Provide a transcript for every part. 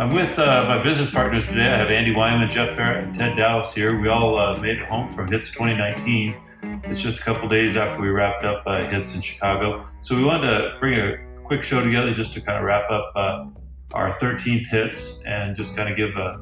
I'm with uh, my business partners today. I have Andy Wyman, Jeff Barrett, and Ted Dowse here. We all uh, made it home from Hits 2019. It's just a couple days after we wrapped up uh, Hits in Chicago. So we wanted to bring a quick show together just to kind of wrap up uh, our 13th Hits and just kind of give a,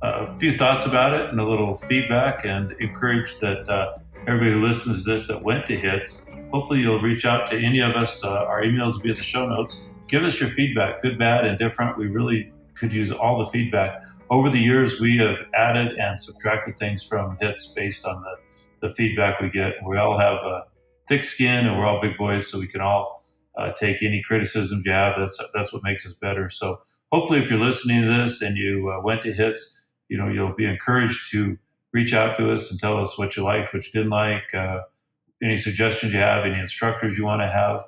a, few thoughts about it and a little feedback and encourage that uh, everybody who listens to this that went to Hits, hopefully you'll reach out to any of us. Uh, our emails will be the show notes. Give us your feedback, good, bad, and different. We really could use all the feedback. Over the years, we have added and subtracted things from hits based on the, the feedback we get. We all have a thick skin and we're all big boys, so we can all uh, take any criticism you have. That's, that's what makes us better. So hopefully, if you're listening to this and you uh, went to hits, you know, you'll be encouraged to reach out to us and tell us what you liked, what you didn't like, uh, any suggestions you have, any instructors you want to have.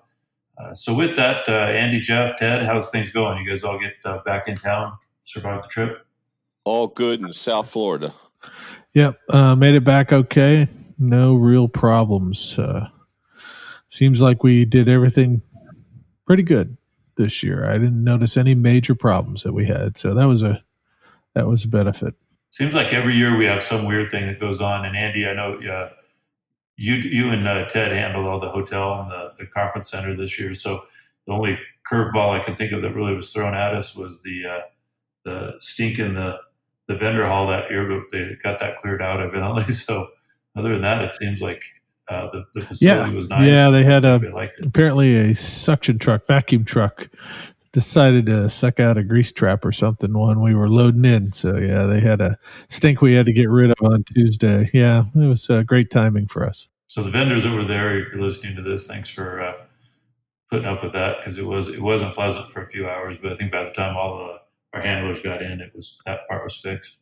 Uh, so with that, uh, Andy, Jeff, Ted, how's things going? You guys all get uh, back in town, survive the trip? All good in South Florida. Yep, uh, made it back okay. No real problems. Uh, seems like we did everything pretty good this year. I didn't notice any major problems that we had, so that was a that was a benefit. Seems like every year we have some weird thing that goes on. And Andy, I know you you and uh, Ted handled all the hotel and the, the, conference center this year. So the only curveball I can think of that really was thrown at us was the uh, the stink in the the vendor hall that year, but they got that cleared out evidently. So other than that, it seems like uh, the, the facility yeah. was nice. Yeah, they had a apparently a suction truck, vacuum truck decided to suck out a grease trap or something when we were loading in. So yeah, they had a stink we had to get rid of on Tuesday. Yeah, it was uh, great timing for us. So the vendors that were there, if you're listening to this, thanks for uh, putting up with that because it was it wasn't pleasant for a few hours. But I think by the time all the our handlers got in, it was that part was fixed.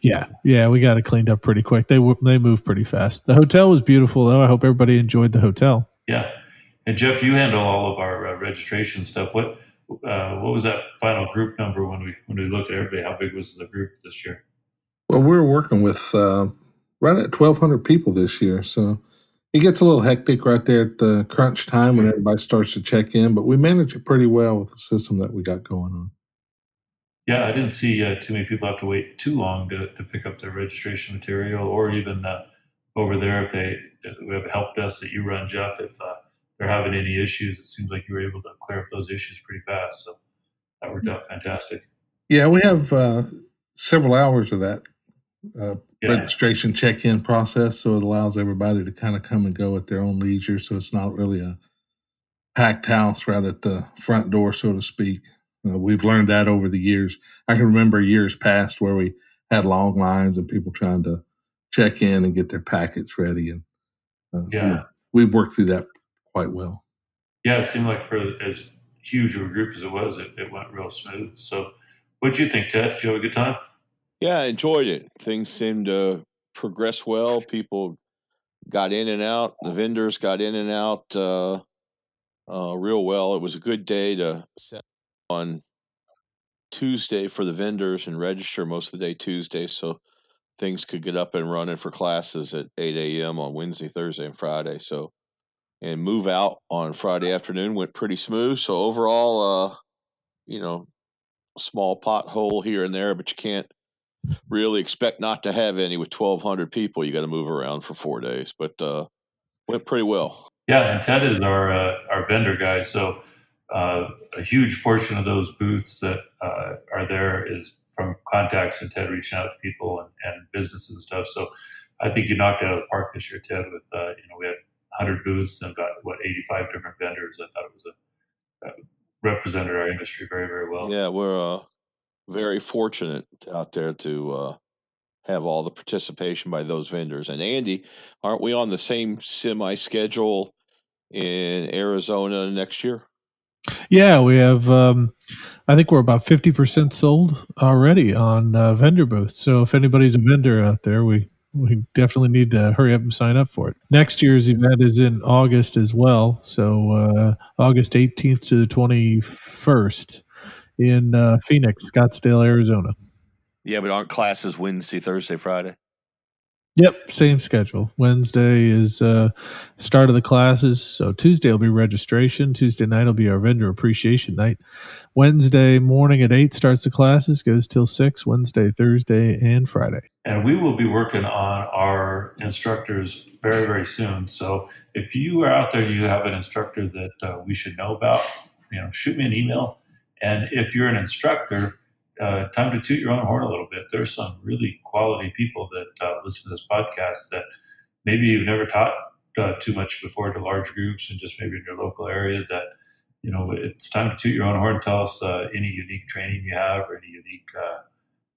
Yeah, yeah, we got it cleaned up pretty quick. They they moved pretty fast. The hotel was beautiful, though. I hope everybody enjoyed the hotel. Yeah, and Jeff, you handle all of our uh, registration stuff. What uh, what was that final group number when we when we look at everybody? How big was the group this year? Well, we are working with uh, right at twelve hundred people this year, so it gets a little hectic right there at the crunch time when everybody starts to check in. But we manage it pretty well with the system that we got going on. Yeah, I didn't see uh, too many people have to wait too long to, to pick up their registration material, or even uh, over there if they we have help desk that you run, Jeff. If uh, they're having any issues, it seems like you were able to clear up those issues pretty fast. So that worked out fantastic. Yeah, we have uh, several hours of that uh, yeah. registration check-in process, so it allows everybody to kind of come and go at their own leisure. So it's not really a packed house right at the front door, so to speak. Uh, we've learned that over the years. I can remember years past where we had long lines and people trying to check in and get their packets ready, and uh, yeah, we, we've worked through that quite well. Yeah, it seemed like for as huge of a group as it was, it, it went real smooth. So, what do you think, Ted? Did you have a good time? Yeah, I enjoyed it. Things seemed to progress well. People got in and out. The vendors got in and out uh, uh, real well. It was a good day to set on Tuesday for the vendors and register most of the day Tuesday, so things could get up and running for classes at 8 a.m. on Wednesday, Thursday, and Friday. So and move out on Friday afternoon went pretty smooth. So overall, uh, you know, small pothole here and there, but you can't really expect not to have any with 1,200 people. You got to move around for four days, but uh, went pretty well. Yeah, and Ted is our uh, our vendor guy, so uh, a huge portion of those booths that uh, are there is from contacts and Ted reaching out to people and, and, businesses and stuff. So I think you knocked out of the park this year, Ted. With uh, you know we had 100 booths and got what 85 different vendors. I thought it was a, a represented our industry very very well. Yeah, we're uh, very fortunate out there to uh, have all the participation by those vendors. And Andy, aren't we on the same semi schedule in Arizona next year? Yeah, we have. Um, I think we're about fifty percent sold already on uh, vendor booths. So if anybody's a vendor out there, we we definitely need to hurry up and sign up for it. Next year's event is in August as well. So uh, August eighteenth to the twenty first in uh, Phoenix, Scottsdale, Arizona. Yeah, but aren't classes Wednesday, Thursday, Friday? Yep, same schedule. Wednesday is uh, start of the classes. So Tuesday will be registration. Tuesday night will be our vendor appreciation night. Wednesday morning at eight starts the classes, goes till six. Wednesday, Thursday, and Friday. And we will be working on our instructors very, very soon. So if you are out there you have an instructor that uh, we should know about, you know, shoot me an email. And if you're an instructor uh, time to toot your own horn a little bit. There's some really quality people that uh, listen to this podcast that maybe you've never taught uh, too much before to large groups and just maybe in your local area that you know it's time to toot your own horn. Tell us uh, any unique training you have or any unique uh,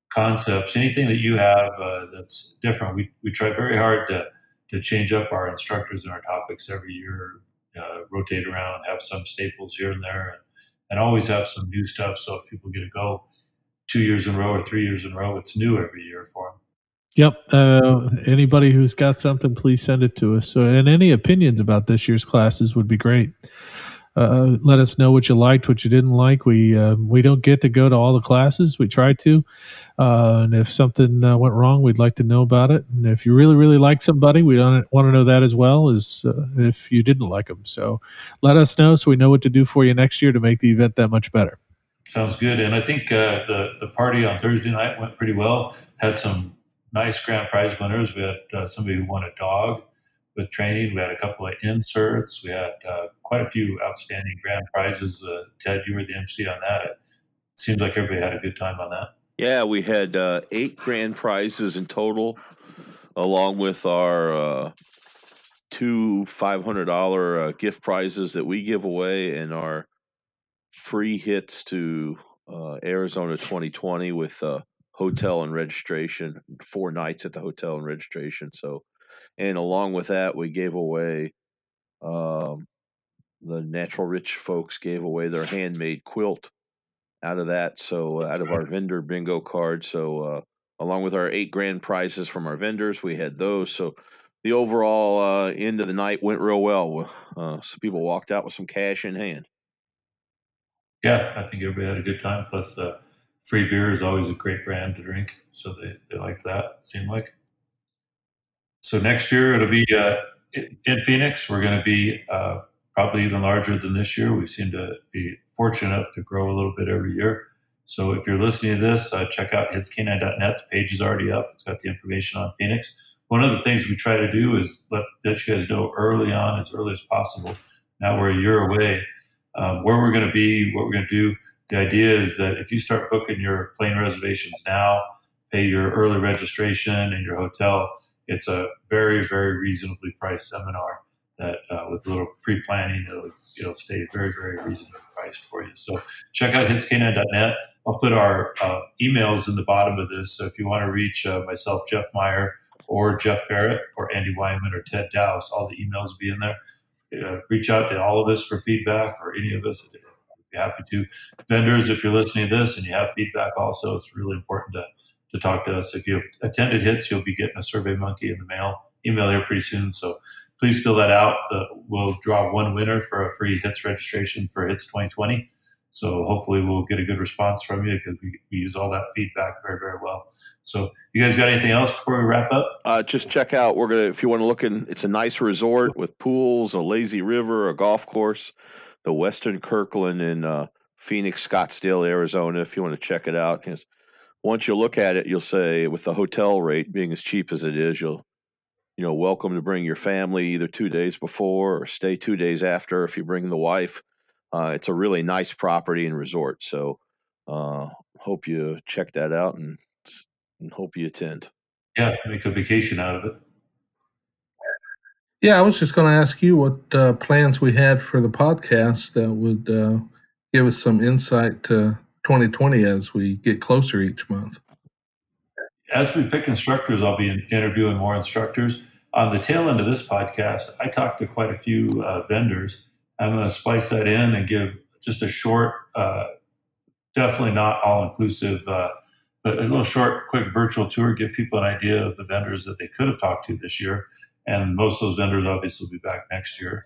concepts anything that you have uh, that's different. We, we try very hard to, to change up our instructors and our topics every year rotate around have some staples here and there and, and always have some new stuff. So if people get to go two years in a row or three years in a row. It's new every year for them. Yep. Uh, anybody who's got something, please send it to us. So, and any opinions about this year's classes would be great. Uh, let us know what you liked, what you didn't like. We uh, we don't get to go to all the classes. We try to, uh, and if something uh, went wrong, we'd like to know about it. And if you really really like somebody, we want to know that as well as uh, if you didn't like them. So let us know so we know what to do for you next year to make the event that much better. Sounds good. And I think uh, the the party on Thursday night went pretty well. Had some nice grand prize winners. We had uh, somebody who won a dog with training. We had a couple of inserts. We had uh, quite a few outstanding grand prizes. Uh, Ted, you were the MC on that. It seems like everybody had a good time on that. Yeah, we had uh, eight grand prizes in total, along with our uh, two five hundred dollar gift prizes that we give away and our free hits to uh, Arizona 2020 with uh, hotel and registration, four nights at the hotel and registration. So, and along with that, we gave away um, the Natural Rich folks gave away their handmade quilt out of that. So, uh, out of our vendor bingo card. So, uh, along with our eight grand prizes from our vendors, we had those. So, the overall uh, end of the night went real well. Uh, so people walked out with some cash in hand yeah, I think everybody had a good time. Plus, uh, free beer is always a great brand to drink, so they, they liked that. It seemed like. So next year it'll be uh, in Phoenix. We're going to be uh, probably even larger than this year. We seem to be fortunate to grow a little bit every year. So if you're listening to this, uh, check out hitscanine.net. The page is already up. It's got the information on Phoenix. One of the things we try to do is let, let you guys know early on, as early as possible. Now we're a year away um, where we're going to be, what we're going to do. The idea is that if you start booking your plane reservations now, pay your early registration and your hotel, it's a very, very reasonably priced seminar that uh, with a little pre-planning, it'll, it'll stay very, very reasonably priced for you. So check out hitscanine.net. I'll put our uh, emails in the bottom of this. So if you want to reach uh, myself, Jeff Meyer, or Jeff Barrett, or Andy Wyman, or Ted Dowse, all the emails will be in there uh, reach out to all of us for feedback or any of us. Be happy to. Vendors, if you're listening to this and you have feedback also, it's really important to, to talk to us. If you attended HITS, you'll be getting a Survey Monkey in the mail, email here pretty soon. So please fill that out. The, we'll draw one winner for a free HITS registration for HITS 2020. So hopefully we'll get a good response from you because we, we use all that feedback very, very well. So you guys got anything else before we wrap up? Uh, just check out. We're gonna if you want to look in. It's a nice resort with pools, a lazy river, a golf course, the Westin Kierland in uh, Phoenix, Scottsdale, Arizona. If you want to check it out, because once you look at it, you'll say with the hotel rate being as cheap as it is, you'll you know welcome to bring your family either two days before or stay two days after if you bring the wife uh, it's a really nice property and resort. So uh, hope you check that out and, and hope you attend. Yeah, make a vacation out of it. Yeah, I was just going to ask you what uh, plans we had for the podcast that would uh, give us some insight to 2020 as we get closer each month. As we pick instructors, I'll be interviewing more instructors. On the tail end of this podcast, I talked to quite a few uh, vendors I'm going to splice that in and give just a short, uh, definitely not all inclusive, uh, but a little short, quick virtual tour, give people an idea of the vendors that they could have talked to this year. And most of those vendors obviously will be back next year.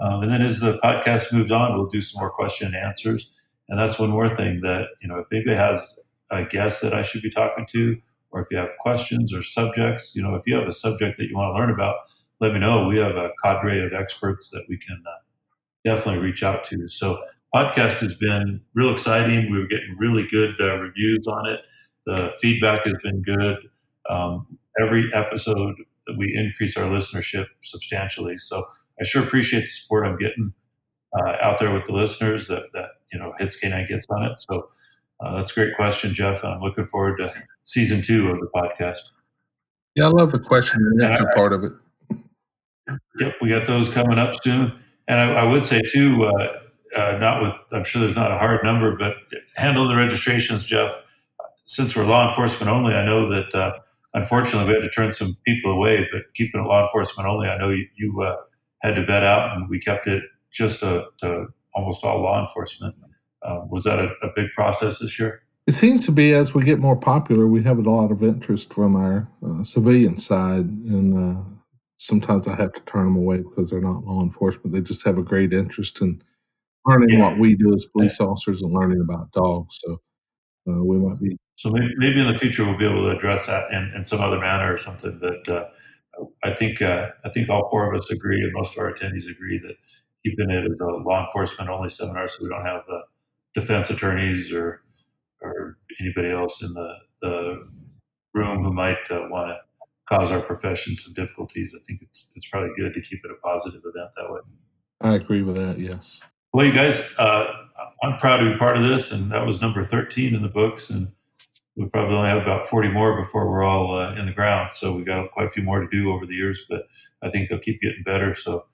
Um, and then as the podcast moves on, we'll do some more question and answers. And that's one more thing that, you know, if anybody has a guest that I should be talking to, or if you have questions or subjects, you know, if you have a subject that you want to learn about, let me know. We have a cadre of experts that we can uh, definitely reach out to. So, podcast has been real exciting. We were getting really good uh, reviews on it. The feedback has been good. Um, every episode, we increase our listenership substantially. So, I sure appreciate the support I'm getting uh, out there with the listeners that, that you know Hits K9 gets on it. So, uh, that's a great question, Jeff. And I'm looking forward to season two of the podcast. Yeah, I love the question and answer part of it. Yep, we got those coming up soon. And I, I would say too, uh, uh, not with, I'm sure there's not a hard number, but handle the registrations, Jeff. Since we're law enforcement only, I know that uh, unfortunately we had to turn some people away, but keeping it law enforcement only, I know you, you uh, had to vet out and we kept it just to, to almost all law enforcement. Uh, was that a, a big process this year? It seems to be as we get more popular, we have a lot of interest from our uh, civilian side, and sometimes I have to turn them away because they're not law enforcement. They just have a great interest in learning what we do as police officers and learning about dogs. So uh, we might be. So maybe, maybe in the future we'll be able to address that in, in some other manner or something. But uh, I think uh, I think all four of us agree, and most of our attendees agree that keeping it as a law enforcement only seminar, so we don't have uh, defense attorneys or or anybody else in the the room who might uh, want to cause our profession some difficulties. I think it's it's probably good to keep it a positive event that way. I agree with that. Yes. Well, you guys, uh, I'm proud to be part of this, and that was number 13 in the books, and we probably only have about 40 more before we're all uh, in the ground. So we got quite a few more to do over the years, but I think they'll keep getting better. So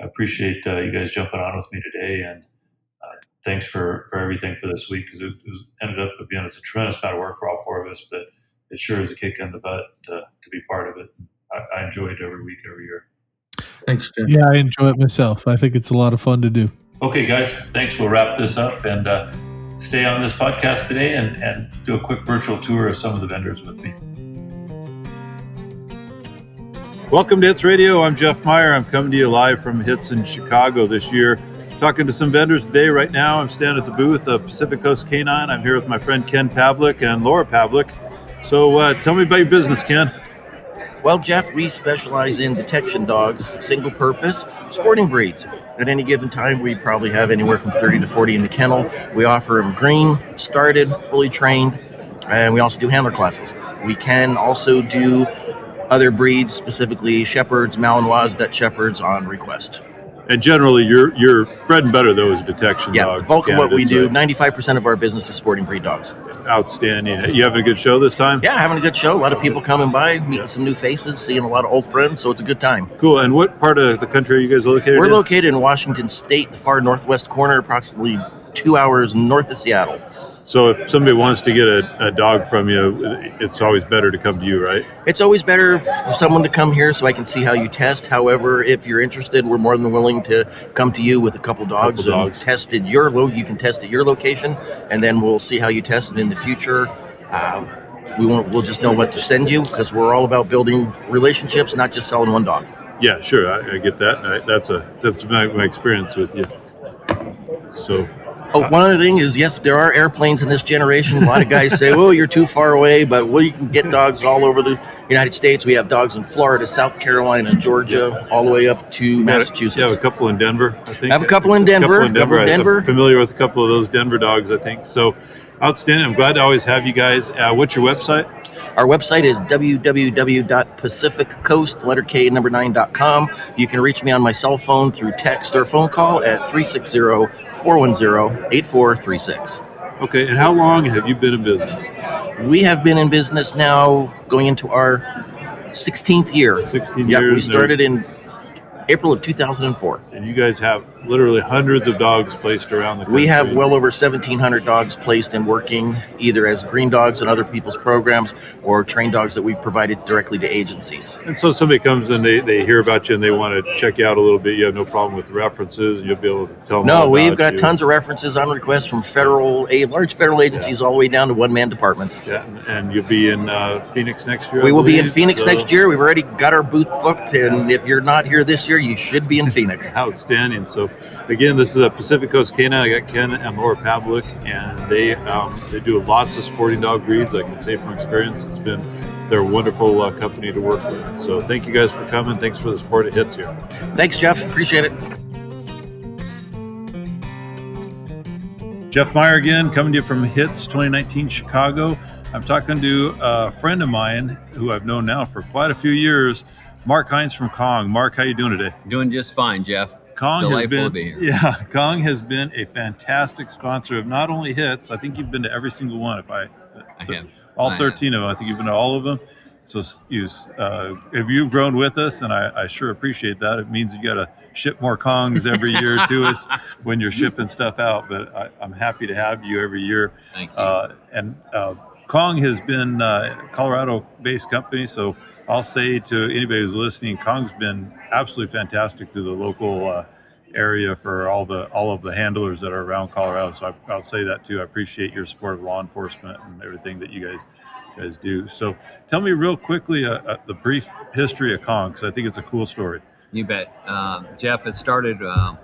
I appreciate uh, you guys jumping on with me today, and uh, thanks for for everything for this week because it, it was, ended up being it's a tremendous amount of work for all four of us, but it sure is a kick in the butt uh, to be part of it. I, I enjoy it every week, every year. Thanks, Jim. Yeah, I enjoy it myself. I think it's a lot of fun to do. Okay, guys, thanks. We'll wrap this up and uh, stay on this podcast today and, and do a quick virtual tour of some of the vendors with me. Welcome to Hits Radio. I'm Jeff Meyer. I'm coming to you live from Hits in Chicago this year. Talking to some vendors today. Right now, I'm standing at the booth of Pacific Coast Canine. I'm here with my friend Ken Pavlik and Laura Pavlik. So, uh, tell me about your business, Ken. Well, Jeff, we specialize in detection dogs, single purpose, sporting breeds. At any given time, we probably have anywhere from 30 to 40 in the kennel. We offer them green, started, fully trained, and we also do handler classes. We can also do other breeds, specifically shepherds, Malinois, Dutch shepherds on request. And generally, your your bread and butter though is detection dogs. Yeah, dog. the bulk of what we do, 95% of our business is sporting breed dogs. outstanding. You having a good show this time? Yeah, having a good show. A lot of people coming by, meeting some new faces, seeing a lot of old friends, so it's a good time. Cool. And what part of the country are you guys located We're in? located in Washington State, the far northwest corner, approximately two hours north of Seattle. So if somebody wants to get a, a dog from you, it's always better to come to you, right? It's always better for someone to come here so I can see how you test. However, if you're interested, we're more than willing to come to you with a couple dogs Couple and dogs. test at your lo- You can test at your location, and then we'll see how you test it in the future. Uh, we won't. We'll just know what to send you because we're all about building relationships, not just selling one dog. Yeah, sure. I, I get that. I, that's a that's my, my experience with you. So Oh, one other thing is, yes, there are airplanes in this generation. A lot of guys say, "Well, you're too far away," but well, you can get dogs all over the United States. We have dogs in Florida, South Carolina, Georgia, all the way up to Massachusetts. Yeah, a couple in Denver. I think. Have a couple in Denver, Couple in Denver. couple in I'm Denver. familiar with a couple of those Denver dogs. I think so. Outstanding. I'm glad to always have you guys. Uh, what's your website? Our website is www.pacificcoast, letter K, number 9.com. You can reach me on my cell phone through text or phone call at 360 410 8436. Okay. And how long have you been in business? We have been in business now going into our 16th year. 16 Yep, years. we started in April of 2004. and you guys have literally hundreds of dogs placed around the country. We have well over 1,700 dogs placed and working either as green dogs in other people's programs or trained dogs that we've provided directly to agencies. And so somebody comes and they, they hear about you and they want to check you out a little bit. You have no problem with references and you'll be able to tell them. No, we've got you. tons of references on request from federal, a large federal agencies all the way down to one man departments. Yeah, and- and you'll be in uh, Phoenix next year. I We will be in Phoenix so- next year. We've already got our booth booked, and if you're not here this year, you should be in Phoenix. Outstanding. So, again, this is a Pacific Coast Canine. I got Ken and Laura Pavlik, and they um, they do lots of sporting dog breeds. I can say from experience, it's been they're a wonderful uh, company to work with. So, thank you guys for coming. Thanks for the support it hits here. Thanks, Jeff. Appreciate it. Jeff Meyer again, coming to you from Hits 2019 Chicago. I'm talking to a friend of mine who I've known now for quite a few years, Mark Hines from Kong. Mark, how you doing today? Doing just fine, Jeff. Kong has been to be here. yeah, Kong has been a fantastic sponsor of not only hits. I think you've been to every single one. If I, I have. all I have. 13 of them, I think you've been to all of them. So you, uh, have you grown with us, and I, I sure appreciate that. It means you got to ship more Kongs every year to us when you're shipping stuff out. But I, I'm happy to have you every year. Thank you. Uh, and uh, Kong has been uh, Colorado-based company, so I'll say to anybody who's listening, Kong's been absolutely fantastic to the local uh, area for all the all of the handlers that are around Colorado. So I, I'll say that too. I appreciate your support of law enforcement and everything that you guys guys do. So tell me real quickly uh, uh, the brief history of Kong, because I think it's a cool story. You bet. Um, Jeff, it started, um,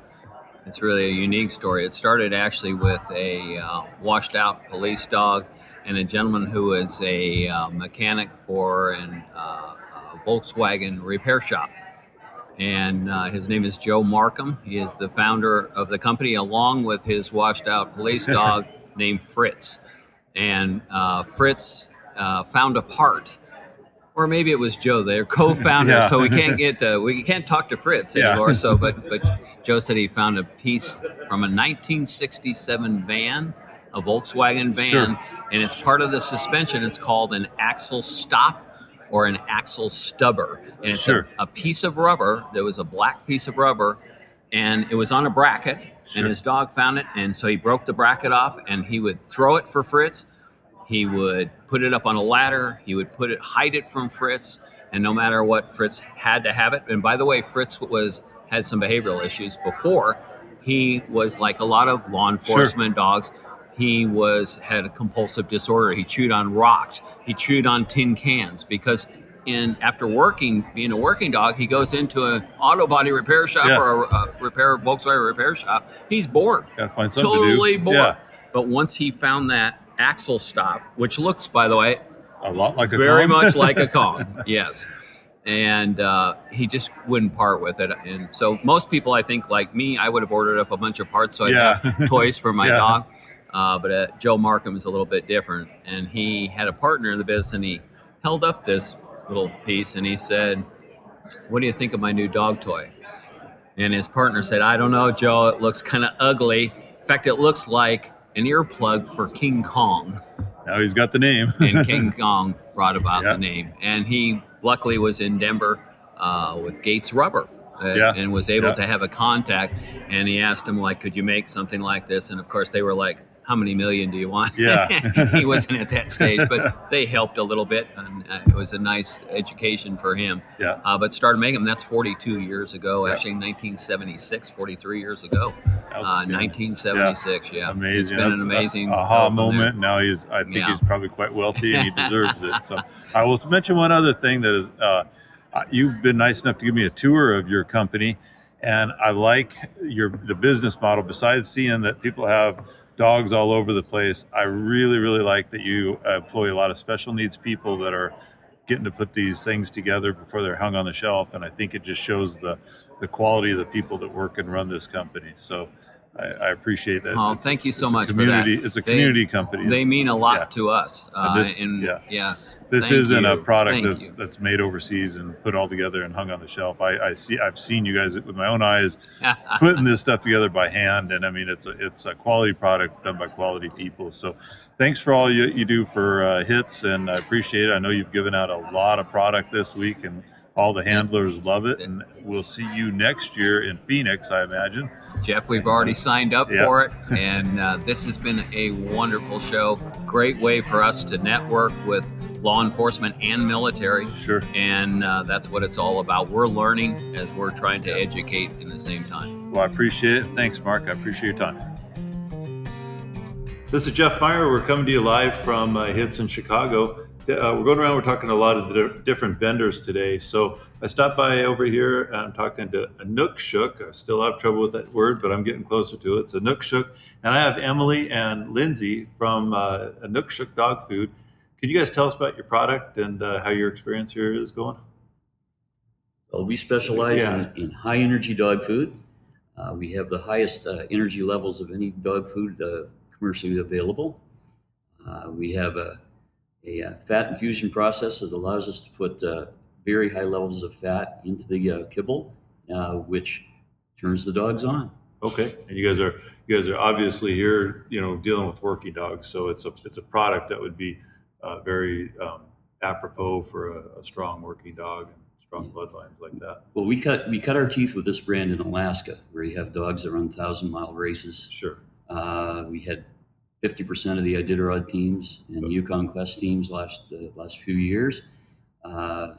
it's really a unique story. It started actually with a uh, washed out police dog and a gentleman who is a uh, mechanic for an uh, a Volkswagen repair shop. And uh, his name is Joe Markham. He is the founder of the company, along with his washed out police dog named Fritz. And uh, Fritz uh, found a part or maybe it was Joe. They're co-founders, Yeah. so we can't get to, we can't talk to Fritz Yeah. anymore. So, but but Joe said he found a piece from a 1967 van, a Volkswagen van, Sure. and it's part of the suspension. It's called an axle stop or an axle stubber, and it's Sure. a, a piece of rubber. There was a black piece of rubber, and it was on a bracket. Sure. And his dog found it, and so he broke the bracket off, and he would throw it for Fritz. He would put it up on a ladder. He would put it, hide it from Fritz, and no matter what, Fritz had to have it. And by the way, Fritz was had some behavioral issues before. He was like a lot of law enforcement dogs. He was had a compulsive disorder. He chewed on rocks. He chewed on tin cans because in after working being a working dog, he goes into an auto body repair shop Yeah. or a, a repair Volkswagen repair shop. He's bored Got to find something totally to do. bored. Yeah, But once he found that axle stop, which looks, by the way, a lot like a very Kong. much like a Kong, yes, and uh, he just wouldn't part with it. And so most people, I think, like me, I would have ordered up a bunch of parts so I Yeah. have toys for my Yeah. dog. Uh, but uh, Joe Markham is a little bit different, and he had a partner in the business, and he held up this little piece, and he said, "What do you think of my new dog toy?" And his partner said, I don't know, Joe. It looks kind of ugly. In fact, it looks like an earplug for King Kong. Now he's got the name. And King Kong brought about Yeah. the name. And he luckily was in Denver uh, with Gates Rubber. uh, Yeah. And was able Yeah. to have a contact, and he asked him like, "Could you make something like this?" And of course, they were like, "How many million do you want?" Yeah. he wasn't at that stage, but they helped a little bit, and uh, it was a nice education for him yeah. uh, but started making them. That's 42 years ago, Yeah. actually 1976, 43 years ago. Uh, 1976, yeah. It's Amazing. been That's an amazing aha moment. Now he's, I think Yeah. he's probably quite wealthy and he deserves it. So I will mention one other thing that is, uh, you've been nice enough to give me a tour of your company, and I like your the business model. Besides seeing that people have dogs all over the place, I really, really like that you employ a lot of special needs people that are getting to put these things together before they're hung on the shelf, and I think it just shows the the quality of the people that work and run this company. So. I, I appreciate that. Oh, It's- thank you so it's a much for that. community, It's a They- community company. They It's- mean a lot yeah. to us. Uh, this- and yeah. yes, this thank isn't a product Thank that's you. that's made overseas and put all together and hung on the shelf. I, I see I've seen you guys with my own eyes putting this stuff together by hand, and I mean it's a it's a quality product done by quality people. So thanks for all you, you do for uh, hits, and I appreciate it. I know you've given out a lot of product this week, and All the handlers love it, and we'll see you next year in Phoenix, I imagine. Jeff, we've already signed up Yep. for it, and uh, this has been a wonderful show. Great way for us to network with law enforcement and military, Sure. and uh, that's what it's all about. We're learning as we're trying to educate in the same time. Well, I appreciate it. Thanks, Mark. I appreciate your time. This is Jeff Meyer. We're coming to you live from uh, Hits in Chicago. Uh, we're going around. We're talking to a lot of the different vendors today. So I stopped by over here and I'm talking to Inukshuk. I still have trouble with that word, but I'm getting closer to it. It's Inukshuk, and I have Emily and Lindsay from uh, Inukshuk Dog Food. Can you guys tell us about your product and uh, how your experience here is going? Well, we specialize Yeah. in, in high energy dog food. Uh, we have the highest uh, energy levels of any dog food uh, commercially available. Uh, we have a, a, uh fat infusion process that allows us to put uh, very high levels of fat into the uh, kibble, uh, which turns the dogs on. Okay, and you guys are you guys are obviously here, you know, dealing with working dogs, so it's a it's a product that would be uh, very um, apropos for a, a strong working dog and strong bloodlines like that. Well, we cut we cut our teeth with this brand in Alaska, where you have dogs that run thousand mile races. Sure. Uh, we had 50% of the Iditarod teams and Okay. Yukon Quest teams last uh, last few years, uh,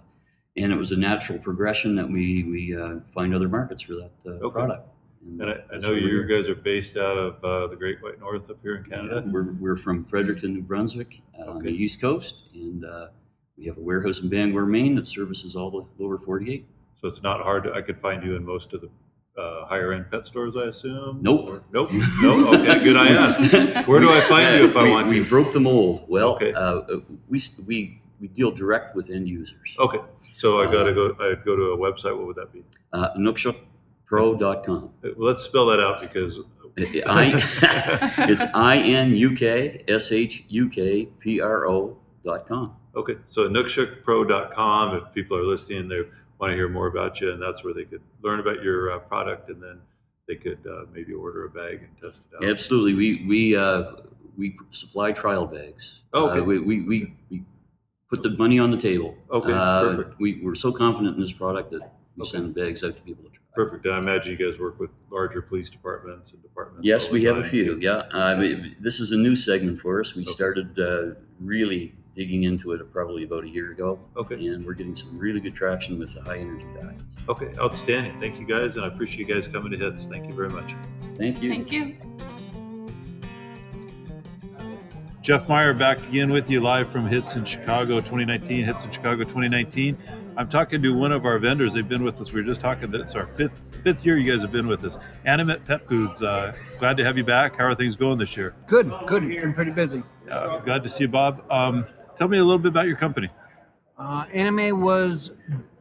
and it was a natural progression that we we uh, find other markets for that uh, Okay. product. And And I, I know you guys are based out of uh, the Great White North up here in Canada. We're, we're from Fredericton, New Brunswick, uh, on the East Coast, and uh, we have a warehouse in Bangor, Maine that services all the lower 48. So it's not hard. To, I could find you in most of the uh, higher end pet stores, I assume. Nope. Or- nope. No. Okay. Good. I asked. Where do I find you if I we, want we to? We broke the mold. Well, Okay. uh, we, we, we deal direct with end users. Okay. So I gotta go. I go to a website. What would that be? Uh, InukshukPro.com. Uh, Let's spell that out because I, it's I N U K S H U K P R O dot com. Okay, so inukshukpro.com, if people are listening, they want to hear more about you, and that's where they could learn about your uh, product, and then they could uh, maybe order a bag and test it out. Absolutely. We, we, uh, we supply trial bags. Oh, Okay. Uh, we, we, we, we put the money on the table. Okay, Uh, perfect. We, we're so confident in this product that we Okay. send bags out to people to try. Perfect. And I imagine you guys work with larger police departments and departments. Yes, we have a few. Yeah, uh, this is a new segment for us. We Okay. started uh, really digging into it probably about a year ago, Okay. and we're getting some really good traction with the high energy diets. Okay, outstanding. Thank you guys, and I appreciate you guys coming to Hits. Thank you very much. Thank you. Thank you. Jeff Meyer back again with you live from Hits in Chicago 2019. Hits in Chicago 2019. I'm talking to one of our vendors. They've been with us. We were just talking. that It's our fifth fifth year you guys have been with us. Annamaet Pet Foods. Uh, glad to have you back. How are things going this year? Good, good. Been pretty busy. Uh, glad to see you, Bob. Um, tell me a little bit about your company. Uh, Annamaet was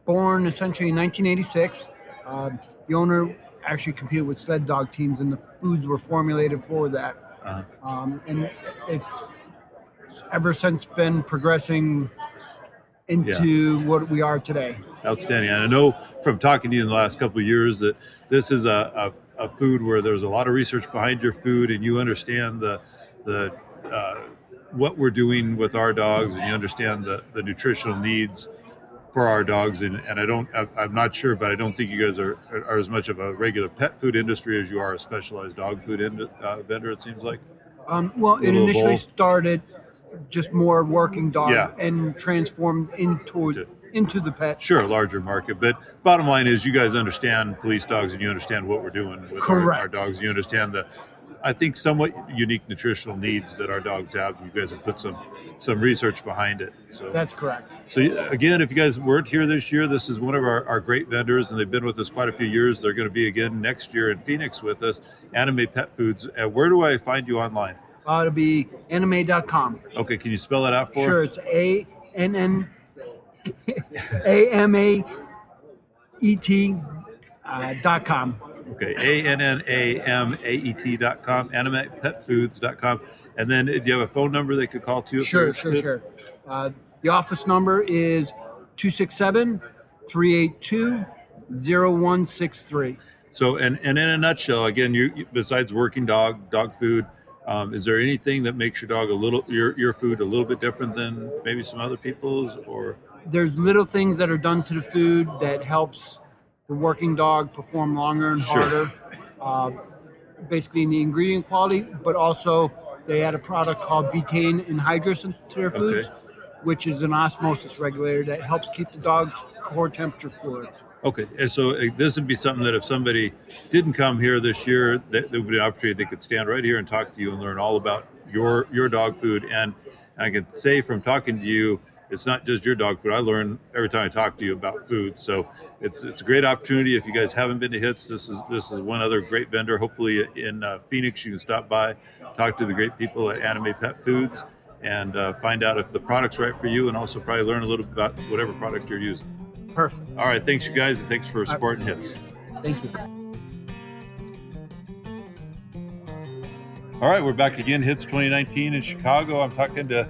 born essentially in 1986. Uh, the owner actually competed with sled dog teams, and the foods were formulated for that. Uh-huh. Um, and it's ever since been progressing into what we are today. Outstanding. And I know from talking to you in the last couple of years that this is a, a, a food where there's a lot of research behind your food, and you understand the the uh, what we're doing with our dogs, and you understand the, the nutritional needs for our dogs. And, and I don't, I'm- not sure, but I don't think you guys are, are as much of a regular pet food industry as you are a specialized dog food ind- uh, vendor. It seems like. Um, well, it initially started just more working dog Yeah. and transformed into into the pet. Sure, a larger market, but bottom line is you guys understand police dogs and you understand what we're doing with our, our dogs. You understand the, I think, somewhat unique nutritional needs that our dogs have. You guys have put some some research behind it. So That's correct. So again, if you guys weren't here this year, this is one of our, our great vendors, and they've been with us quite a few years. They're going to be again next year in Phoenix with us. Annamaet Pet Foods. Uh, where do I find you online? Uh, it'll be annamaet.com. Okay, can you spell that out for Sure, us? it's A N N A M A E T uh, dot com. Okay, A N N A M A E T dot com, dot com. And then do you have a phone number they could call to? if they're Sure, sure, sure. Uh, the office number is 267 382 0163. So, and, and in a nutshell, again, you you- besides working dog, dog food, Um, is there anything that makes your dog a little your your food a little bit different than maybe some other people's or? There's little things that are done to the food that helps the working dog perform longer and Sure. harder. Uh, basically in the ingredient quality, but also they add a product called betaine anhydrous into their foods, Okay. which is an osmosis regulator that helps keep the dog's core temperature cooler. Okay, and so uh, this would be something that if somebody didn't come here this year, that there would be an opportunity they could stand right here and talk to you and learn all about your your dog food. And I can say from talking to you, it's not just your dog food. I learn every time I talk to you about food. So it's it's a great opportunity. If you guys haven't been to Hits, this is this is one other great vendor. Hopefully in uh, Phoenix, you can stop by, talk to the great people at Annamaet Pet Foods, and uh, find out if the product's right for you, and also probably learn a little bit about whatever product you're using. Perfect. All right, thanks you guys, and thanks for supporting Hits. Thank you. All right, we're back again. Hits 2019 in Chicago. I'm talking to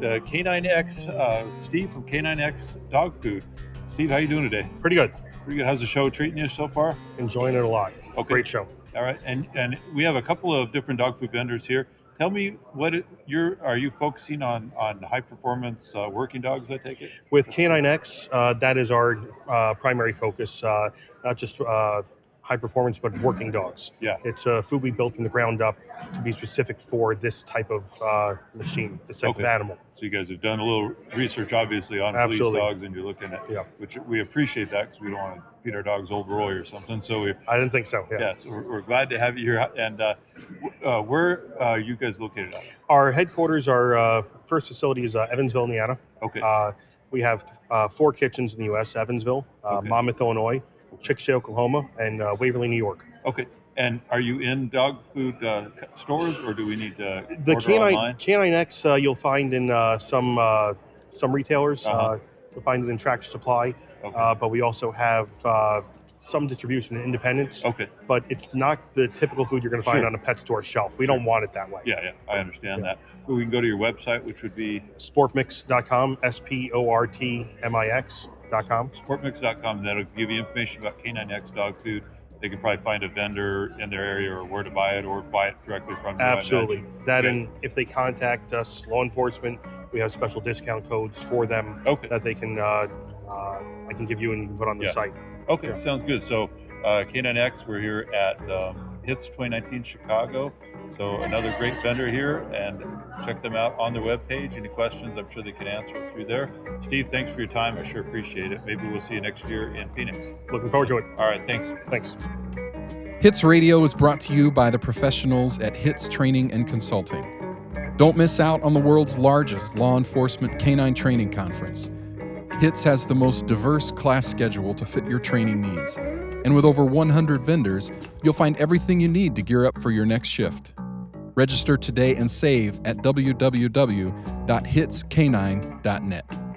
the K9X, uh, Steve from K9X Dog Food. Steve, how you doing today? Pretty good. Pretty good. How's the show treating you so far? Enjoying it a lot. Okay. Great show. All right, and and we have a couple of different dog food vendors here. Tell me what it, you're are you focusing on on high performance uh, working dogs? I take it. With K9X, uh, that is our uh, primary focus, uh, not just uh, high performance, but working dogs. Yeah. It's a food we built from the ground up to be specific for this type of uh, machine, this type Okay. of animal. So you guys have done a little research, obviously, on Absolutely. police dogs, and you're looking at Yeah. which we appreciate that because we don't want to feed our dogs Old Roy or something. So we I didn't think so. Yeah. Yes, we're, we're glad to have you here. And uh, uh, where uh, are you guys located at? Our headquarters, our uh, first facility is uh, Evansville, Indiana. Okay. Uh, we have uh, four kitchens in the U.S. Evansville, uh, Okay. Monmouth, Illinois, Chickasha, Oklahoma, and uh, Waverly, New York. okay. And are you in dog food uh, stores, or do we need to The order canine online? canine X uh, you'll find in uh, some uh, some retailers. uh Uh-huh. you'll find it in Tractor Supply, Okay. uh, but we also have uh, some distribution in independents. okay. But it's not the typical food you're going to find Sure. on a pet store shelf. We Sure. don't want it that way. Yeah, yeah. I understand that. Well, we can go to your website, which would be Sportmix.com, S P O R T M I X.com. sportmix.com. That'll give you information about K9X dog food. They can probably find a vendor in their area or where to buy it, or buy it directly from you. Absolutely. That Okay. and if they contact us, law enforcement, we have special discount codes for them Okay. that they can uh, uh, I can give you and you can put on the Yeah. site. Okay, Yeah. sounds good. So, uh, K9X, we're here at um, Hits 2019 Chicago. So, another great vendor here, and check them out on their webpage. Any questions, I'm sure they can answer it through there. Steve, thanks for your time. I sure appreciate it. Maybe we'll see you next year in Phoenix. Looking forward to it. All right, thanks. Thanks. Hits Radio is brought to you by the professionals at Hits Training and Consulting. Don't miss out on the world's largest law enforcement canine training conference. HITS has the most diverse class schedule to fit your training needs. And with over 100 vendors, you'll find everything you need to gear up for your next shift. Register today and save at www.hitscanine.net.